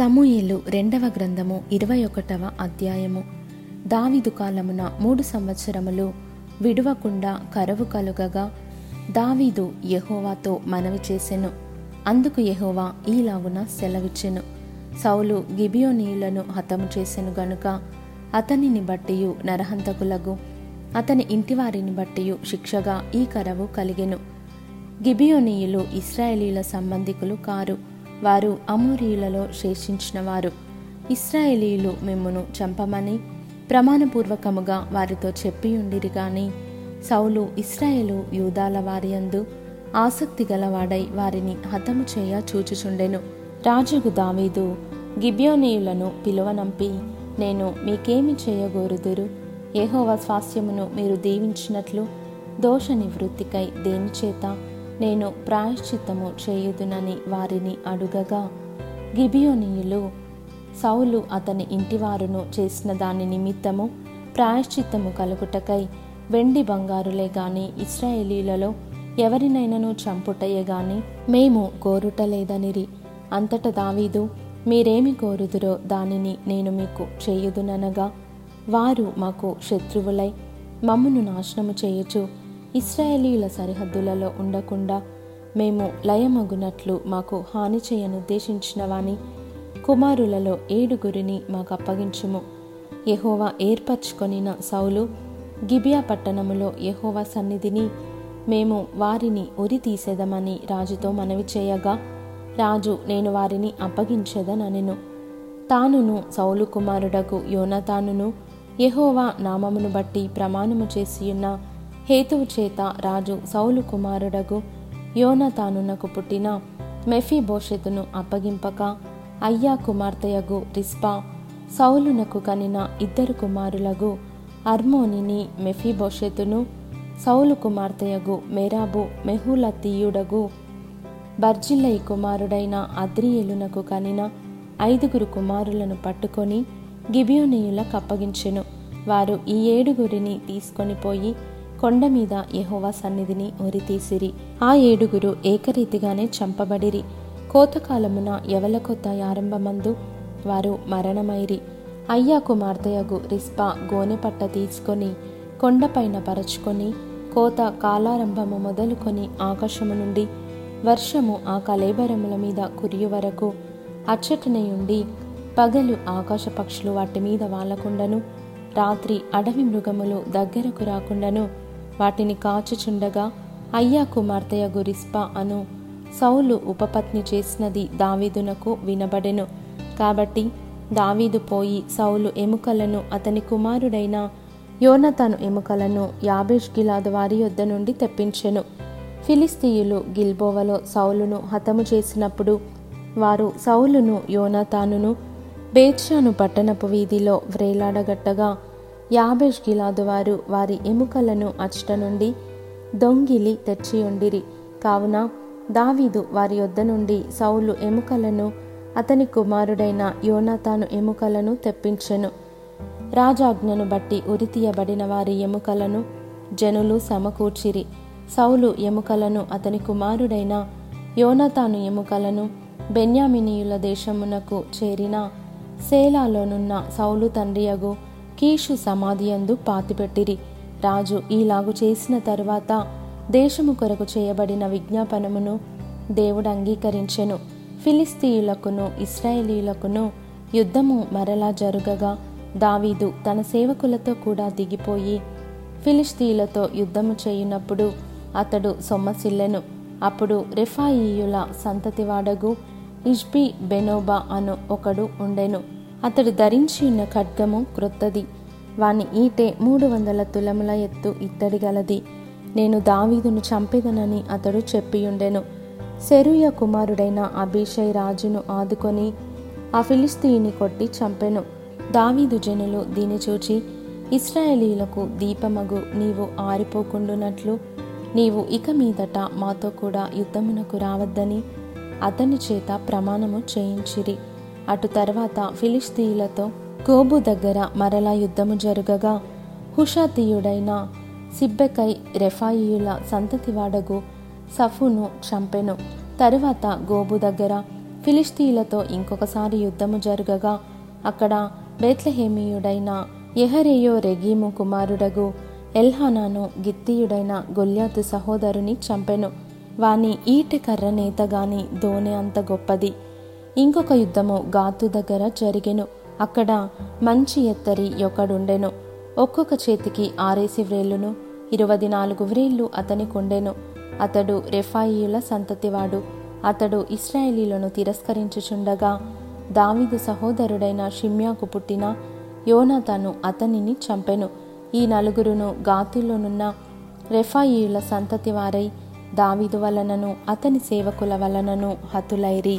సమూయేలు రెండవ గ్రంథము ఇరవై ఒకటవ అధ్యాయము. దావీదు కాలమున మూడు సంవత్సరములు విడువకుండా కరువు కలుగగా దావీదు యహోవాతో మనవి చేసెను. అందుకు యహోవా ఈలాగున సెలవిచ్చెను. సౌలు గిబియోనీయులను హతము చేసెను గనుక అతనిని బట్టియు నరహంతకులగు అతని ఇంటివారిని బట్టియు శిక్షగా ఈ కరవు కలిగెను. గిబియోనీయులు ఇస్రాయేలీల సంబంధికులు కారు. వారు అమోరీయులలో శేషించిన వారు ఇస్రాయేలీయులు మిమ్మును చంపమని ప్రమాణపూర్వకముగా వారితో చెప్పియుండిరి గాని సౌలు ఇస్రాయేలు యూదాల వారియందు ఆసక్తి గలవాడై వారిని హతము చేయ చూచుచుండెను. రాజుకు దావీదు గిబ్యోనీయులను పిలువనంపి నేను మీకేమి చేయగోరుదురు? ఏహోవ స్వాస్థ్యమును మీరు దీవించినట్లు దోష నివృత్తికై దేనిచేత? నేను ప్రాయశ్చిత్తము చేయుదునని వారిని అడుగగా గిబియోనీయులు సౌలు అతని ఇంటివారును చేసిన దాని నిమిత్తము ప్రాయశ్చిత్తము కలుగుటకై వెండి బంగారులే గాని ఇస్రాయేలీలలో ఎవరినైనను చంపుటయే గాని మేము కోరుటలేదనిరి. అంతట దావీదు మీరేమి కోరుదురో దానిని నేను మీకు చేయుదుననగా వారు మాకు శత్రువులై మమ్మును నాశనము చేయొచ్చు ఇస్రాయేలీల సరిహద్దులలో ఉండకుండా మేము లయమగునట్లు మాకు హాని చేయనుద్దేశించిన వాని కుమారులలో ఏడుగురిని మాకు అప్పగించుము. యహోవా ఏర్పరచుకొనిన సౌలు గిబియా పట్టణములో యహోవా సన్నిధిని మేము వారిని ఉరి తీసేదమని రాజుతో మనవి చేయగా రాజు నేను వారిని అప్పగించేదనెను తానును సౌలు కుమారుడకు యోనతానును యహోవా నామమును బట్టి ప్రమాణము చేసియున్న హేతువు చేత రాజు సౌలు కుమారుడగు యోనతానునకు పుట్టిన మెఫీ మెఫీబోషెతును అప్పగింపక అయ్యా కుమార్తెయగు రిస్పా సౌలునకు కనిన ఇద్దరు కుమారులగు అర్మోనిని మెఫీబోషెతును సౌలు కుమార్తెయగు మెరాబు మెహులతీయుడగు బర్జిల్లయి కుమారుడైన అద్రియేలునకు కనిన ఐదుగురు కుమారులను పట్టుకొని గిబియోనీయులకు అప్పగించెను. వారు ఈ ఏడుగురిని తీసుకొని పోయి కొండ మీద యహోవా సన్నిధిని ఉరితీసిరి. ఆ ఏడుగురు ఏకరీతిగానే చంపబడిరి. కోతకాలమున ఎవల కొత్త ఆరంభమందు వారు మరణమైరి. అయ్యా కుమార్తెయగు రిస్పా గోనెపట్ట తీసుకొని కొండపైన పరచుకొని కోత కాలారంభము మొదలుకొని ఆకాశము నుండి వర్షము ఆ కలేబరముల మీద కురియు వరకు అచ్చటనయుండి పగలు ఆకాశ పక్షులు వాటి మీద వాలకుండను రాత్రి అడవి మృగములు దగ్గరకు రాకుండాను వాటిని కాచుచుండగా అయ్యా కుమార్తెయ గురిస్పా అను సౌలు ఉపపత్ని చేసినది దావీదునకు వినబడెను. కాబట్టి దావీదు పోయి సౌలు ఎముకలను అతని కుమారుడైన యోనతను ఎముకలను యాబేష్ గిలాదు వారి యొద్ద నుండి తెప్పించెను. ఫిలిస్తీయులు గిల్బోవలో సౌలును హతము చేసినప్పుడు వారు సౌలును యోనతానును బేత్షాను పట్టణపు వీధిలో వ్రేలాడగట్టగా యాబేష్ గిలాదు వారు వారి ఎముకలను అచ్చట నుండి దొంగిలి తెచ్చియుండిరి. కావున దావీదు వారి యొద్ద నుండి సౌలు ఎముకలను అతని కుమారుడైన యోనాతాను ఎముకలను తెప్పించెను. రాజాజ్ఞను బట్టి ఉరితీయబడిన వారి ఎముకలను జనులు సమకూర్చిరి. సౌలు ఎముకలను అతని కుమారుడైన యోనతాను ఎముకలను బెన్యామినీయుల దేశమునకు చేరిన సేలాలోనున్న సౌలు తండ్రియగు కీషు సమాధియందు పాతిపెట్టిరి. రాజు ఈలాగు చేసిన తరువాత దేశము కొరకు చేయబడిన విజ్ఞాపనమును దేవుడు అంగీకరించెను. ఫిలిస్తీయులకును ఇస్రాయేలీయులకును యుద్ధము మరలా జరుగగా దావీదు తన సేవకులతో కూడా దిగిపోయి ఫిలిస్తీయులతో యుద్ధము చేయునప్పుడు అతడు సొమ్మసిల్లెను. అప్పుడు రెఫాయియుల సంతతివాడగు ఇష్బి బెనోబా అను ఒకడు ఉండెను. అతడు ధరించి ఉన్న ఖడ్గము క్రొత్తది. వాని ఈటే మూడు వందల తులముల ఎత్తు ఇత్తడి గలది. నేను దావీదును చంపెదనని అతడు చెప్పియుండెను. సెరుయ కుమారుడైన అభిషై రాజును ఆదుకొని ఆ ఫిలిస్తీని కొట్టి చంపెను. దావీదు జనులు దీని చూచి ఇస్రాయేలీలకు దీపమగు నీవు ఆరిపోకుండునట్లు నీవు ఇక మీదట మాతో కూడా యుద్ధమునకు రావద్దని అతని చేత ప్రమాణము చేయించిరి. అటు తర్వాత ఫిలిస్తీయులతో గోబు దగ్గర మరలా యుద్ధము జరుగగా హుషాతీయుడైన సిబ్బెకై రెఫాయియుల సంతతివాడగు సఫును చంపెను. తరువాత గోబు దగ్గర ఫిలిస్తీయులతో ఇంకొకసారి యుద్ధము జరగగా అక్కడ బేత్లహేమీయుడైన ఎహరేయో రెగీము కుమారుడగు ఎల్హానాను గిత్తీయుడైన గొల్యాతు సహోదరుని చంపెను. వాని ఈటె కర్ర నేత గాని దోనె అంత గొప్పది. ఇంకొక యుద్ధము గాతు దగ్గర జరిగెను. అక్కడ మంచి ఎత్తరి ఒకడుండెను ఒక్కొక్క చేతికి ఆరేసి వ్రేళ్ళును ఇరవై నాలుగు వ్రేళ్ళు అతని కొండెను. అతడు రెఫాయిల సంతతివాడు. అతడు ఇస్రాయేలీలను తిరస్కరించుచుండగా దావీదు సహోదరుడైన షిమ్యాకు పుట్టిన యోనాతాను అతనిని చంపెను. ఈ నలుగురును గాతుల్లోనున్న రెఫాయిల సంతతి వారై దావీదు వలనను అతని సేవకుల వలనను హతులైరి.